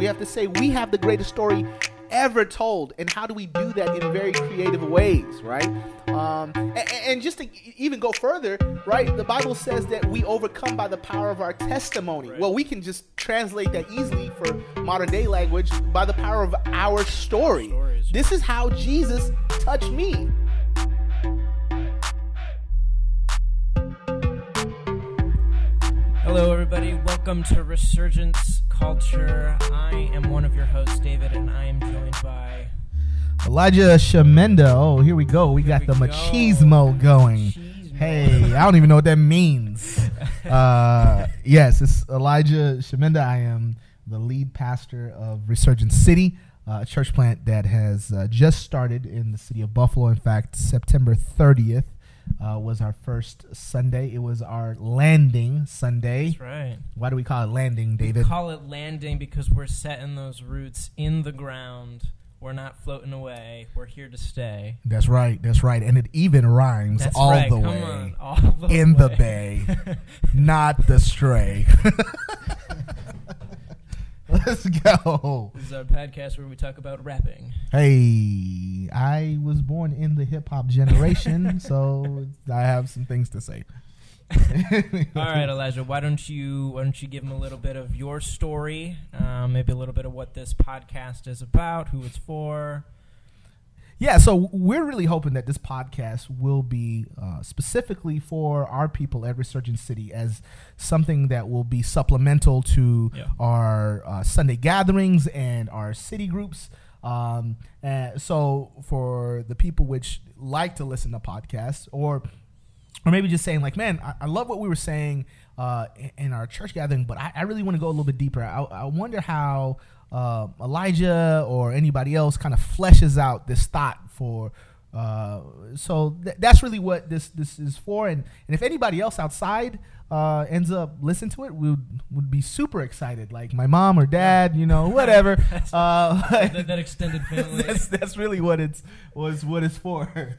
We have to say we have the greatest story ever told, and how do we do that in very creative ways, right? Um, and, and just to even go further, right? The Bible says that we overcome by the power of our testimony. Right. Well, we can just translate that easily for modern day language by the power of our story. Stories. This is how Jesus touched me. Hello, everybody. Welcome to Resurgence Culture. I am one of your hosts, David, and I am joined by. Elijah Shamenda. Oh, here we go. We got we the go. machismo going. Machismo. Hey, I don't even know what that means. Uh, yes, it's Elijah Shamenda. I am the lead pastor of Resurgence City, uh, a church plant that has uh, just started in the city of Buffalo. In fact, September 30th uh, was our first Sunday. It was our landing Sunday. That's right. Why do we call it landing, David? We call it landing because we're setting those roots in the ground. We're not floating away. We're here to stay. That's right. That's right. And it even rhymes That's all right. the Come way. on. All the in the bay, not the stray. Let's go. This is our podcast where we talk about rapping. Hey, I was born in the hip hop generation, so I have some things to say. All right, Elijah. Why don't you why don't you give them a little bit of your story, um, maybe a little bit of what this podcast is about, who it's for. Yeah, so we're really hoping that this podcast will be uh, specifically for our people at Resurgence City as something that will be supplemental to Yeah. our uh, Sunday gatherings and our city groups. Um, and so for the people which like to listen to podcasts or or maybe just saying like, man, I, I love what we were saying uh, in, in our church gathering, but I, I really want to go a little bit deeper. I, I wonder how uh, Elijah or anybody else kind of fleshes out this thought for. Uh, so th- that's really what this this is for, and and if anybody else outside uh, ends up listening to it, we would, would be super excited. Like my mom or dad, you know, whatever. uh, that, that extended family. that's that's really what it's was what it's for.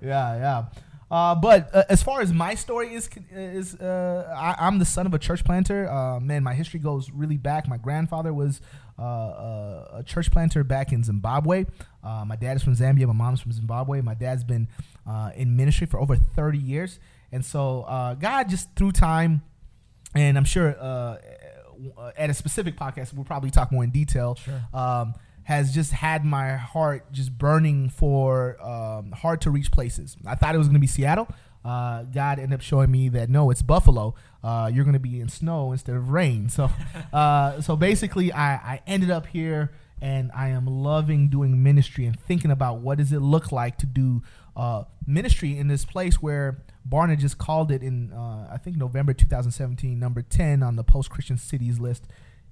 yeah, yeah. Uh, but uh, as far as my story is is, uh, I, I'm the son of a church planter. Uh, man, my history goes really back. My grandfather was uh, a, a church planter back in Zimbabwe. Uh, my dad is from Zambia. My mom's from Zimbabwe. My dad's been uh, in ministry for over 30 years, and so uh, God just through time, and I'm sure uh, at a specific podcast we'll probably talk more in detail Sure. um, has just had my heart just burning for um, hard to reach places. I thought it was going to be Seattle. Uh, God ended up showing me that no, it's Buffalo. Uh, you're going to be in snow instead of rain. So, uh, so basically, I, I ended up here, and I am loving doing ministry and thinking about what does it look like to do uh, ministry in this place where Barna just called it in uh, I think November 2017, number 10 on the post Christian cities list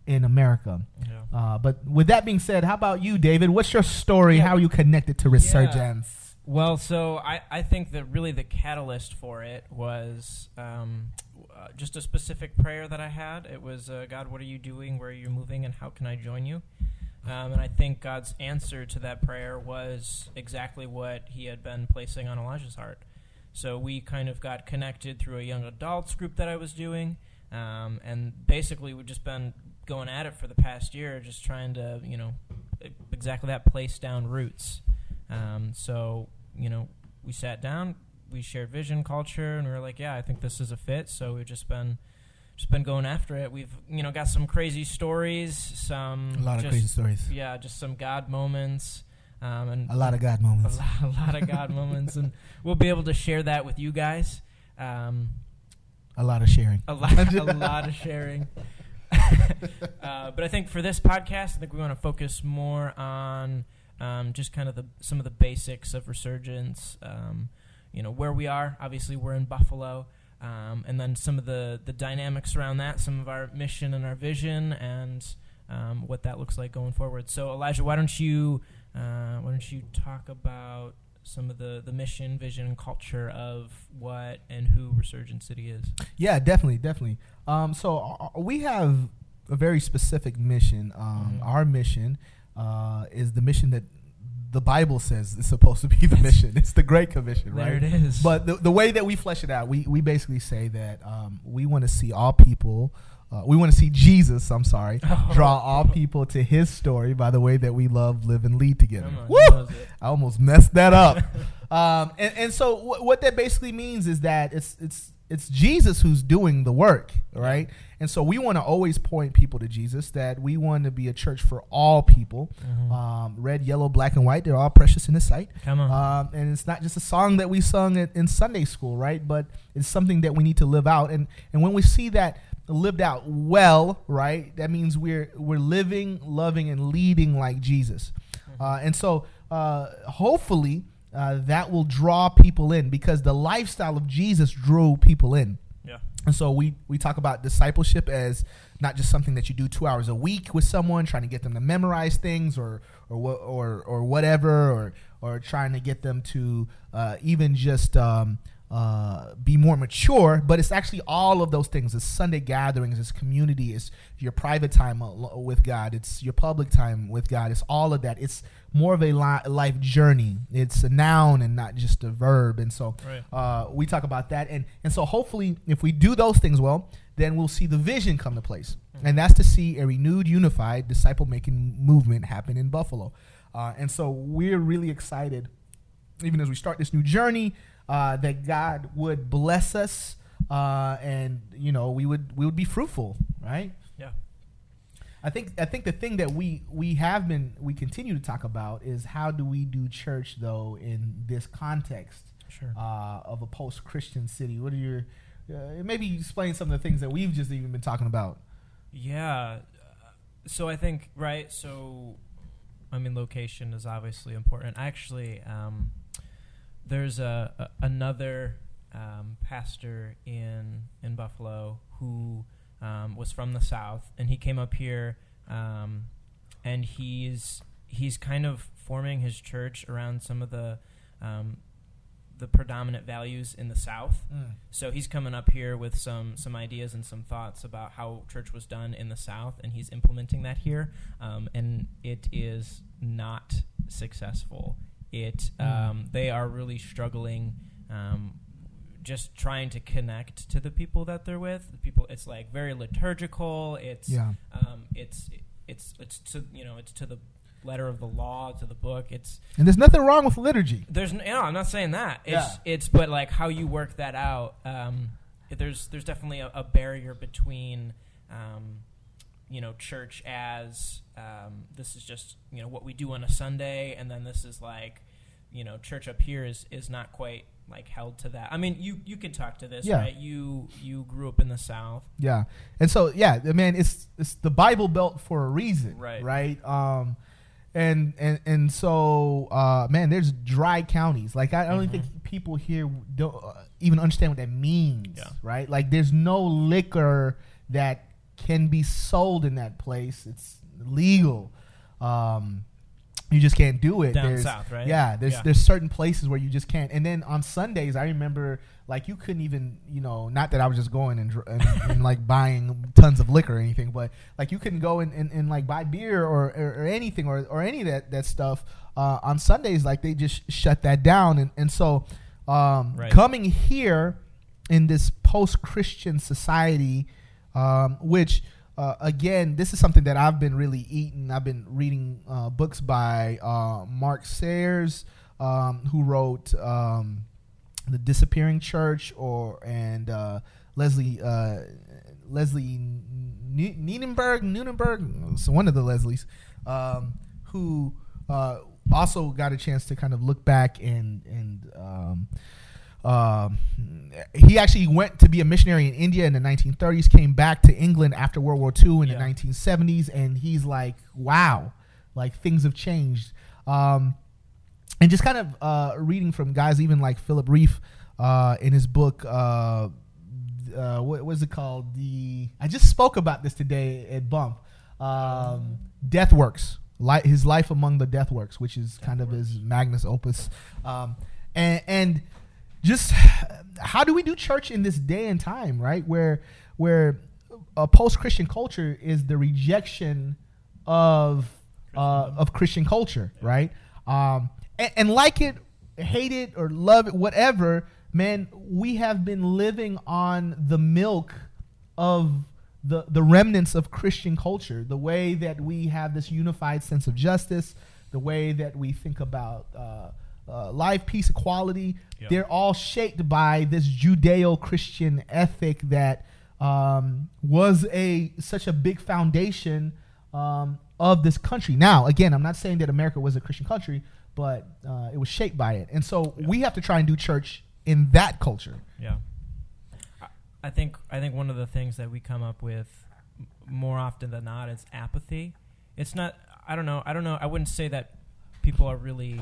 in America. Yeah. Uh, but with that being said, how about you, David? What's your story? Yeah. How are you connected to Resurgence? Well, so I, I think that really the catalyst for it was um, uh, just a specific prayer that I had. It was, uh, God, what are you doing? Where are you moving? And how can I join you? Um, and I think God's answer to that prayer was exactly what He had been placing on Elijah's heart. So we kind of got connected through a young adults group that I was doing. Um, and basically, we've just been going at it for the past year, just trying to, you know, exactly that place down roots. Um, so, you know, we sat down, we shared vision, culture, and we were like, yeah, I think this is a fit. So we've just been just been going after it. We've you know got some crazy stories, some A lot of crazy stories. yeah, just some God moments, um, and A lot of God a moments. lot, a lot of God moments, and we'll be able to share that with you guys. Um, A lot of sharing. a lot, a lot of sharing. Uh, but I think for this podcast, I think we want to focus more on um, just kind of the some of the basics of resurgence. Um, you know where we are. Obviously, we're in Buffalo, um, and then some of the the dynamics around that, some of our mission and our vision, and um, what that looks like going forward. So, Elijah, why don't you uh, why don't you talk about some of the the mission, vision, and culture of what and who Resurgence City is? Yeah, definitely, definitely. Um, so uh, we have a very specific mission. Um, Mhm. Our mission uh, is the mission that the Bible says is supposed to be the mission. It's the Great Commission, right? There it is. But the, the way that we flesh it out, we, we basically say that um, we want to see all people uh, we want to see Jesus. I'm sorry, Oh. draw all people to His story by the way that we love, live, and lead together. On, Woo! I almost messed that up. um, and, and so wh- what that basically means is that it's it's it's Jesus who's doing the work, right? And so we want to always point people to Jesus. That we want to be a church for all people, Mhm. um, red, yellow, black, and white. They're all precious in His sight. Come on. Um, and it's not just a song that we sung at, in Sunday school, right? But it's something that we need to live out. And and when we see that lived out well, right, that means we're we're living, loving, and leading like Jesus. Uh, and so uh, hopefully uh, that will draw people in because the lifestyle of Jesus drew people in. yeah. And so we we talk about discipleship as not just something that you do two hours a week with someone, trying to get them to memorize things or or or or whatever, or or trying to get them to uh, even just um, uh, be more mature. But it's actually all of those things. It's Sunday gatherings, it's community, it's your private time with God, it's your public time with God. It's all of that. It's more of a li- life journey. It's a noun and not just a verb. And so Right. uh, we talk about that, and and so hopefully, if we do those things well, then we'll see the vision come to place, and that's to see a renewed, unified disciple making movement happen in Buffalo. Uh, and so we're really excited, even as we start this new journey, uh, that God would bless us, uh, and you know we would we would be fruitful, right? Yeah. I think I think the thing that we we have been we continue to talk about is how do we do church though in this context Sure. uh, of a post Christian city. What are your uh, maybe explain some of the things that we've just even been talking about? Yeah. So I think right. So, I mean, location is obviously important. Actually, um, there's a, a another um, pastor in in Buffalo who um, was from the South, and he came up here, um, and he's he's kind of forming his church around some of the um, the predominant values in the South. So he's coming up here with some some ideas and some thoughts about how church was done in the South, and he's implementing that here. Um, and it is not successful. It Mm. um, they are really struggling. Um, just trying to connect to the people that they're with. The people, it's like very liturgical. It's Yeah. um, it's it's it's to you know it's to the letter of the law to the book. It's And there's nothing wrong with liturgy. there's no, I'm not saying that. It's Yeah. it's but like how you work that out. Um, there's there's definitely a, a barrier between um, you know church as um, this is just you know what we do on a Sunday, and then this is like you know church up here is is not quite like held to that. I mean, you you can talk to this, Yeah. right? You you grew up in the South, Yeah, and so yeah, I mean, it's it's the Bible Belt for a reason, Right. Right. Um, and and and so uh, man, there's dry counties. Like I don't Mhm. think people here don't uh, even understand what that means, Yeah. right? Like there's no liquor that can be sold in that place. It's legal. Um, you just can't do it down There's- south, right? yeah, there's Yeah. there's certain places where you just can't. And then on Sundays, I remember like you couldn't even you know not that I was just going and, and, and like buying tons of liquor or anything, but like you couldn't go and, and, and like buy beer or, or, or anything or, or any of that that stuff uh, on Sundays. Like they just shut that down, and and so um, Right. coming here in this post Christian society, um, which uh, again, this is something that I've been really eating. I've been reading uh, books by uh, Mark Sayers, um, who wrote um, "The Disappearing Church," or and uh, Leslie uh, Leslie Ne- Nienenberg, Nunenberg, so one of the Leslies, um, who uh, also got a chance to kind of look back and and um, he actually went to be a missionary in India in the 1930s, came back to England after World War II in Yeah. the 1970s, and he's like, wow, like things have changed. Um, and just kind of uh, reading from guys even like Philip Rieff uh, in his book, uh, uh, what was it called? The I just spoke about this today at Bump. Um, Death Works, li- his life among the Death Works, which is kind of his magnus opus, um, and and just how do we do church in this day and time, right? Where where a post Christian culture is the rejection of uh, of Christian culture, right? Um, and, and like it, hate it, or love it, whatever, man, we have been living on the milk of the the remnants of Christian culture, the way that we have this unified sense of justice, the way that we think about uh, uh, life, peace, equality. Yeah. They're all shaped by this Judeo-Christian ethic that um, was a such a big foundation um, of this country. Now, again, I'm not saying that America was a Christian country, but uh, it was shaped by it, and so we have to try and do church in that culture. Yeah. I- I think I think one of the things that we come up with more often than not is apathy. It's not I don't know, I don't know, I wouldn't say that people are really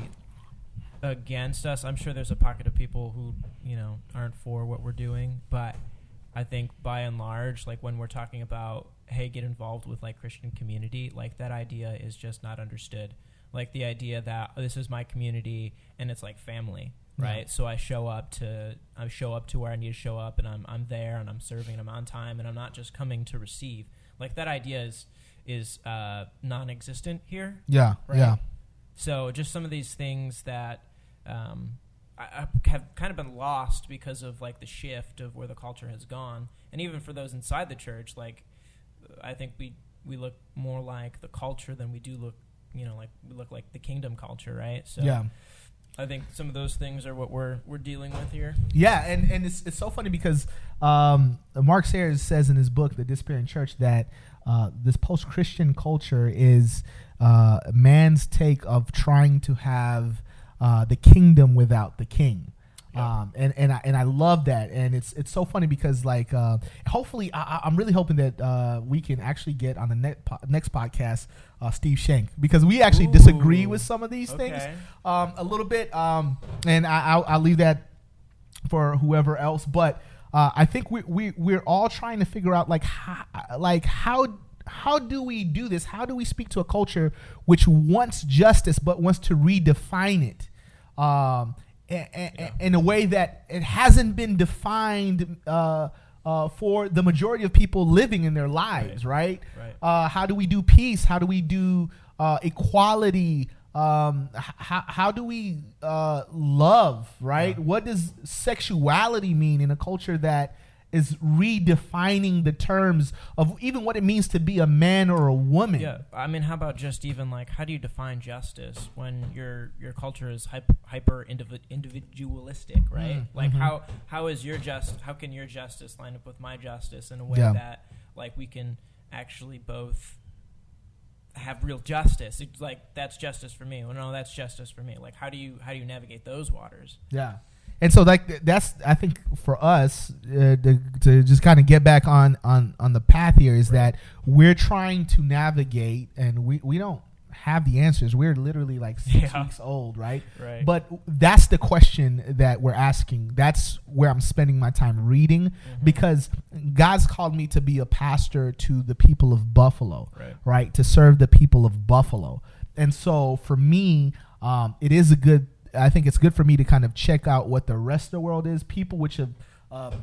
against us. I'm sure there's a pocket of people who, you know, aren't for what we're doing, but I think by and large like when we're talking about hey, get involved with like Christian community, like that idea is just not understood. Like the idea that oh, this is my community and it's like family, Yeah. right? So I show up to I show up to where I need to show up, and I'm I'm there and I'm serving and I'm on time and I'm not just coming to receive. Like that idea is is uh, non-existent here. Yeah, Right. yeah, So just some of these things that um, I, I have kind of been lost because of like the shift of where the culture has gone, and even for those inside the church, like I think we we look more like the culture than we do look, you know, like we look like the kingdom culture, right? So yeah. I think some of those things are what we're we're dealing with here. Yeah, and, and it's, it's so funny because um, Mark Sayers says in his book, The Disappearing Church, that uh, this post Christian culture is uh, man's take of trying to have uh, the kingdom without the king. Yeah. Um, and and I, and I love that, and it's it's so funny because like uh, hopefully I, I'm really hoping that uh, we can actually get on the next po- next podcast uh, Steve Shank because we actually disagree with some of these things um, a little bit, um, and I, I'll, I'll leave that for whoever else. But uh, I think we, we we're all trying to figure out like how, like how how do we do this? How do we speak to a culture which wants justice but wants to redefine it? Um, a- a- Yeah. in a way that it hasn't been defined uh, uh, for the majority of people living in their lives, right? Right. Uh, how do we do peace? How do we do uh, equality? Um, h- how, how do we uh, love, right? Yeah. What does sexuality mean in a culture that is redefining the terms of even what it means to be a man or a woman? Yeah, I mean, how about just even like how do you define justice when your your culture is hyper, hyper indivi- individualistic, right? Mm, Like how how is your just how can your justice line up with my justice in a way Yeah. that like we can actually both have real justice? It's like that's justice for me. Well, no, that's justice for me. Like how do you how do you navigate those waters? Yeah. And so like that's I think for us uh, to, to just kind of get back on on on the path here is Right. that we're trying to navigate and we we don't have the answers. We're literally like 6 Yeah. weeks old, right? Right. But that's the question that we're asking. That's where I'm spending my time reading Mhm. because God's called me to be a pastor to the people of Buffalo right. right to serve the people of buffalo and so for me um, it is a good i think it's good for me to kind of check out what the rest of the world is people which have um,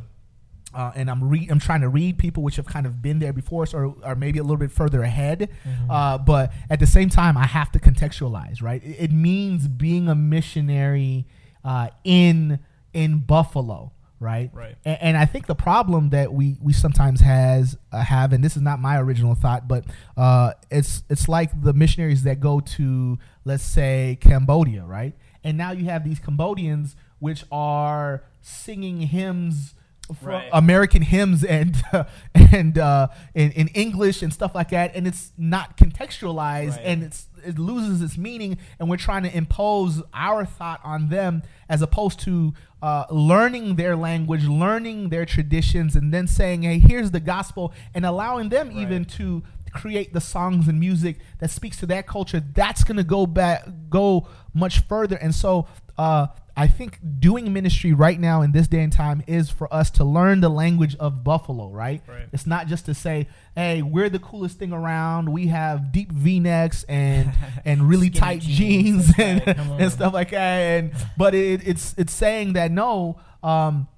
uh, and I'm re- I'm trying to read people which have kind of been there before us or, or maybe a little bit further ahead. Mhm. Uh, but at the same time, I have to contextualize, right? It, it means being a missionary uh, in in Buffalo, right? Right. And, and I think the problem that we we sometimes has uh, have, and this is not my original thought, but uh, it's it's like the missionaries that go to let's say Cambodia, right? And now you have these Cambodians which are singing hymns. From Right. American hymns and and uh, in, in English and stuff like that, and it's not contextualized, Right. and it's it loses its meaning, and we're trying to impose our thought on them as opposed to uh, learning their language, learning their traditions, and then saying, "Hey, here's the gospel," and allowing them Right. even to create the songs and music that speaks to that culture. That's going to go back, go much further, and so. Uh, I think doing ministry right now in this day and time is for us to learn the language of Buffalo, right? Right. It's not just to say, "Hey, we're the coolest thing around. We have deep V-necks and and really tight jeans. jeans, and, right. And stuff like that." And but it, it's it's saying that no, um,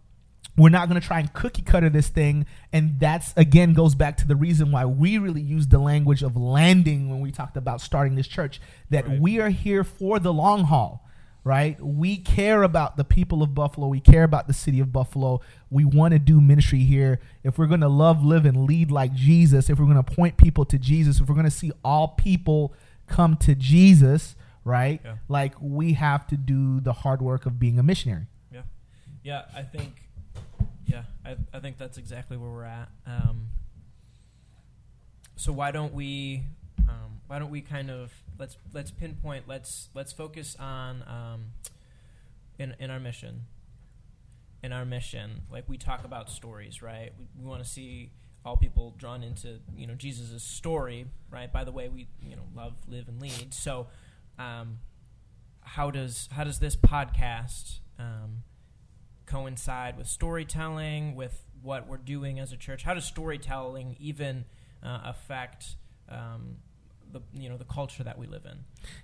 we're not going to try and cookie cutter this thing, and that's again goes back to the reason why we really used the language of landing when we talked about starting this church. That Right. we are here for the long haul right? We care about the people of Buffalo. We care about the city of Buffalo. We want to do ministry here. If we're going to love, live, and lead like Jesus, if we're going to point people to Jesus, if we're going to see all people come to Jesus, right? Yeah. Like we have to do the hard work of being a missionary. Yeah, yeah. I think, yeah, I, I think that's exactly where we're at. Um, so why don't we, um, why don't we kind of let's let's pinpoint let's let's focus on um, in in our mission. In our mission, like we talk about stories, right? We, we want to see all people drawn into you know Jesus' story, right? By the way, we you know love, live, and lead. So, um, how does how does this podcast um, coincide with storytelling, with what we're doing as a church? How does storytelling even uh, affect um, the you know the culture that we live in?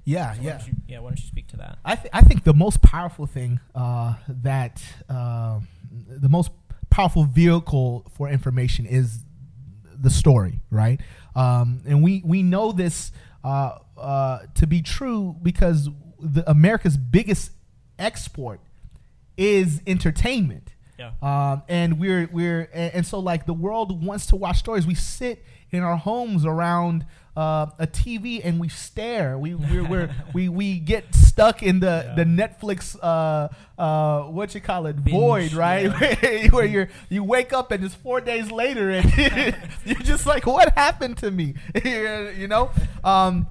Yeah, So yeah. don't you, yeah. Why don't you speak to that? I, th- I think the most powerful thing uh, that uh, the most powerful vehicle for information is the story, right? Um, and we we know this uh, uh, to be true because the America's biggest export is entertainment. Yeah. Um, and we're we're and, and so like the world wants to watch stories. We sit in our homes around uh, a TV and we stare. We we're, we're, we we get stuck in the Yeah. the Netflix uh, uh, what you call it Binge, void, right? yeah. Where you're you wake up and it's four days later and you're just like, what happened to me? you know. Um,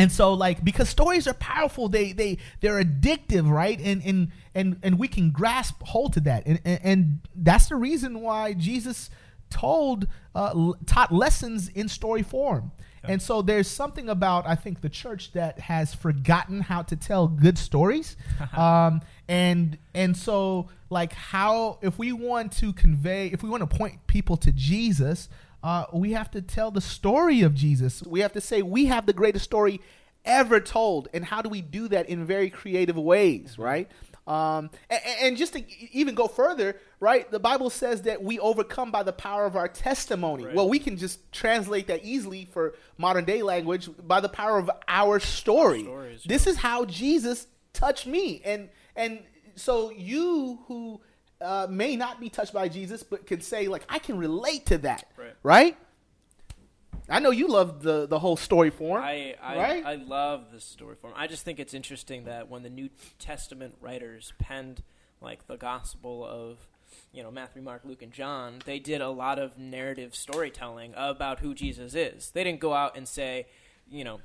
and so like because stories are powerful they they they're addictive right? And and and and we can grasp hold to that. And and, and that's the reason why jesus told uh, taught lessons in story form. Yeah. and so there's something about i think the church that has forgotten how to tell good stories. Um, and and so like how if we want to convey if we want to point people to jesus uh, we have to tell the story of jesus. We have to say we have the greatest story ever told and how do we do that in very creative ways right? Um, and, and just to even go further right the bible says that we overcome by the power of our testimony. Right. well we can just translate that easily for modern day language by the power of our story. Stories, this is how jesus touched me. And and so you who uh, may not be touched by jesus but can say like i can relate to that Right. right i know you love the the whole story form I I, right? I love the story form. I just think it's interesting that when the New Testament writers penned like the Gospel of you know Matthew, Mark, Luke, and John, they did a lot of narrative storytelling about who Jesus is. They didn't go out and say, you know,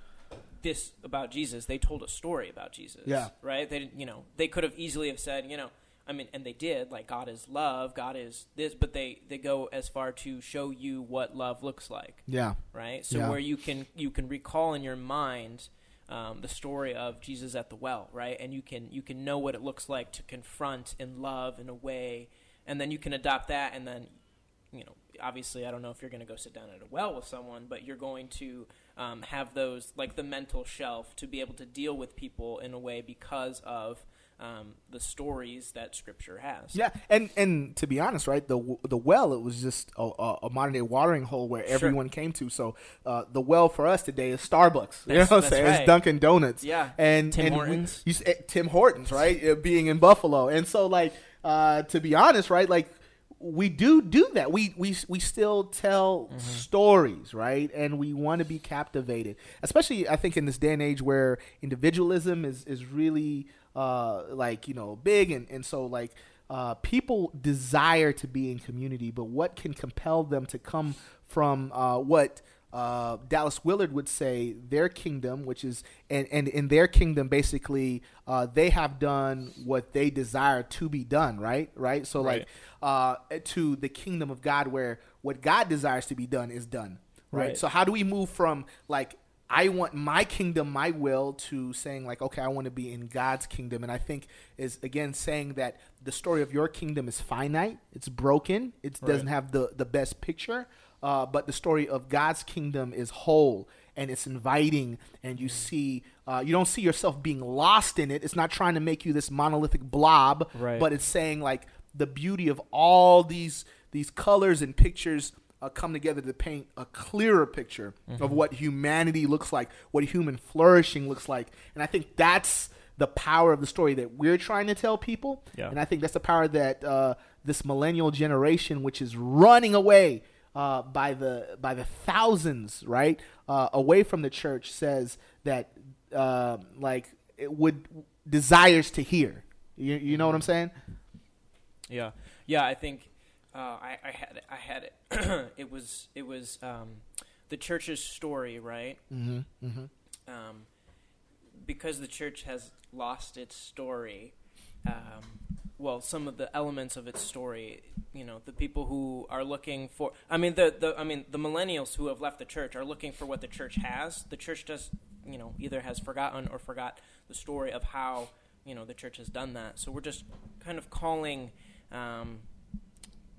this about Jesus. They told a story about Jesus. Yeah. Right. They didn't. You know, they could have easily have said, you know. I mean, and they did. Like God is love, God is this, but they they go as far to show you what love looks like yeah right? So Yeah. where you can you can recall in your mind um, the story of Jesus at the well, right? And you can you can know what it looks like to confront and love in a way, and then you can adopt that, and then you know, obviously, I don't know if you're going to go sit down at a well with someone, but you're going to um, have those like the mental shelf to be able to deal with people in a way because of um, the stories that Scripture has. Yeah, and and to be honest, right, the the well it was just a, a, modern day watering hole where Sure. everyone came to. So uh, the well for us today is Starbucks. You know what I'm saying? right. It's Dunkin' Donuts. Yeah. and Tim and we- Hortons. you s- eh, Tim Hortons, right? uh, Being in Buffalo, and so like uh, to be honest, right, like we do do that. We we we still tell Mm-hmm. stories, right? And we want to be captivated, especially I think in this day and age where individualism is is really uh, like you know big, and and so like uh, people desire to be in community, but what can compel them to come from uh, what? Uh, Dallas Willard would say their kingdom, which is and, and in their kingdom, basically, uh, they have done what they desire to be done, right? Right. So like uh, to the kingdom of God, where what God desires to be done is done, right? Right. So how do we move from like I want my kingdom, my will, to saying like, okay, I want to be in God's kingdom, and I think is again saying that the story of your kingdom is finite, it's broken, it doesn't have the the best picture, uh, but the story of God's kingdom is whole and it's inviting, and you see, uh, you don't see yourself being lost in it. It's not trying to make you this monolithic blob, Right. but it's saying like the beauty of all these these colors and pictures uh, come together to paint a clearer picture of what humanity looks like, what human flourishing looks like, and I think that's the power of the story that we're trying to tell people. Yeah. And I think that's the power that uh, this millennial generation, which is running away uh, by the by the thousands, right, uh, away from the church, says that uh, like it would desires to hear. You, you know what I'm saying? Yeah, yeah. I think uh, I, I had it. I had it. it was it was um, the church's story, right? Mm-hmm. Mm-hmm. Um, because the church has lost its story. Um, well, some of the elements of its story, you know, the people who are looking for, I mean, the, the, I mean, the millennials who have left the church are looking for what the church has. The church does, you know, either has forgotten or forgot the story of how, you know, the church has done that. So we're just kind of calling, um,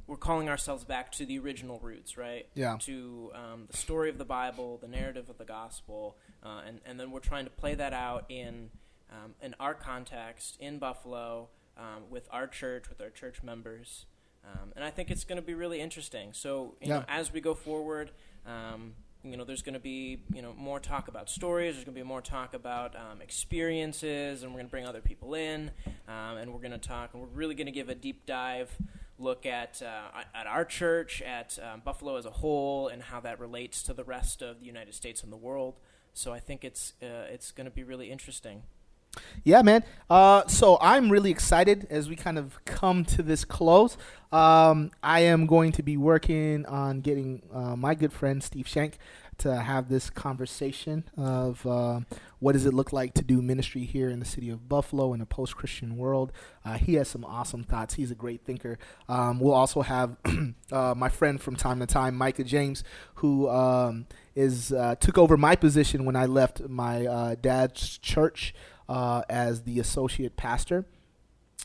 we're calling ourselves back to the original roots, right? Yeah. To um, the story of the Bible, the narrative of the gospel, uh, and and then we're trying to play that out in um, in our context in Buffalo um, with our church, with our church members, um, and I think it's going to be really interesting. So you Yeah. know, as we go forward. Um, you know, there's going to be you know more talk about stories. There's going to be more talk about um, experiences, and we're going to bring other people in, um, and we're going to talk. And we're really going to give a deep dive look at uh, at our church, at um, Buffalo as a whole, and how that relates to the rest of the United States and the world. So I think it's uh, it's going to be really interesting. Yeah, man. Uh, so I'm really excited as we kind of come to this close. Um, I am going to be working on getting uh, my good friend Steve Shank to have this conversation of uh, what does it look like to do ministry here in the city of Buffalo in a post-Christian world. Uh, he has some awesome thoughts. He's a great thinker. Um, we'll also have uh, my friend from time to time, Micah James, who um, is uh, took over my position when I left my dad's church uh, as the associate pastor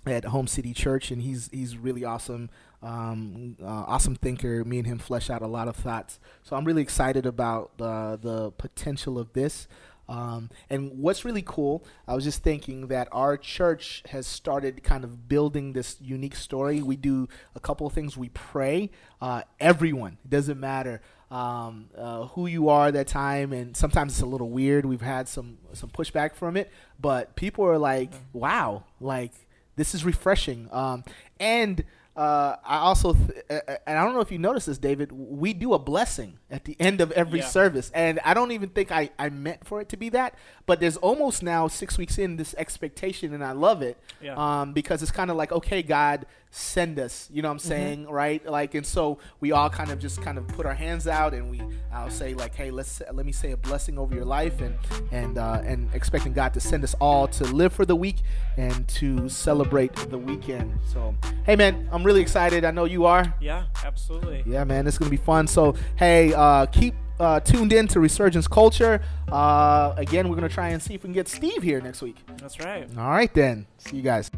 at Home City Church, and he's he's really awesome, um, uh, awesome thinker. Me and him flesh out a lot of thoughts, so I'm really excited about uh, the potential of this. Um, and what's really cool, I was just thinking that our church has started kind of building this unique story. We do a couple of things. We pray. Uh, everyone, doesn't matter um, uh, who you are at that time, and sometimes it's a little weird. We've had some some pushback from it, but people are like, "Wow, like this is refreshing." Um, and uh, I also, th- and I don't know if you noticed this, David. We do a blessing at the end of every Yeah. service, and I don't even think I, I meant for it to be that. But there's almost now six weeks in this expectation, and I love it Yeah. um, because it's kind of like, okay, God, send us. You know what I'm saying, right? Like, and so we all kind of just kind of put our hands out, and we, I'll say like, hey, let's let me say a blessing over your life, and and uh, and expecting God to send us all to live for the week and to celebrate the weekend. So, hey, man, I'm really excited. I know you are. Yeah, absolutely. Yeah, man, it's gonna be fun. So, hey, uh, keep uh, tuned in to Resurgence Culture. Uh, again, we're gonna try and see if we can get Steve here next week. That's right. All right, then. See you guys.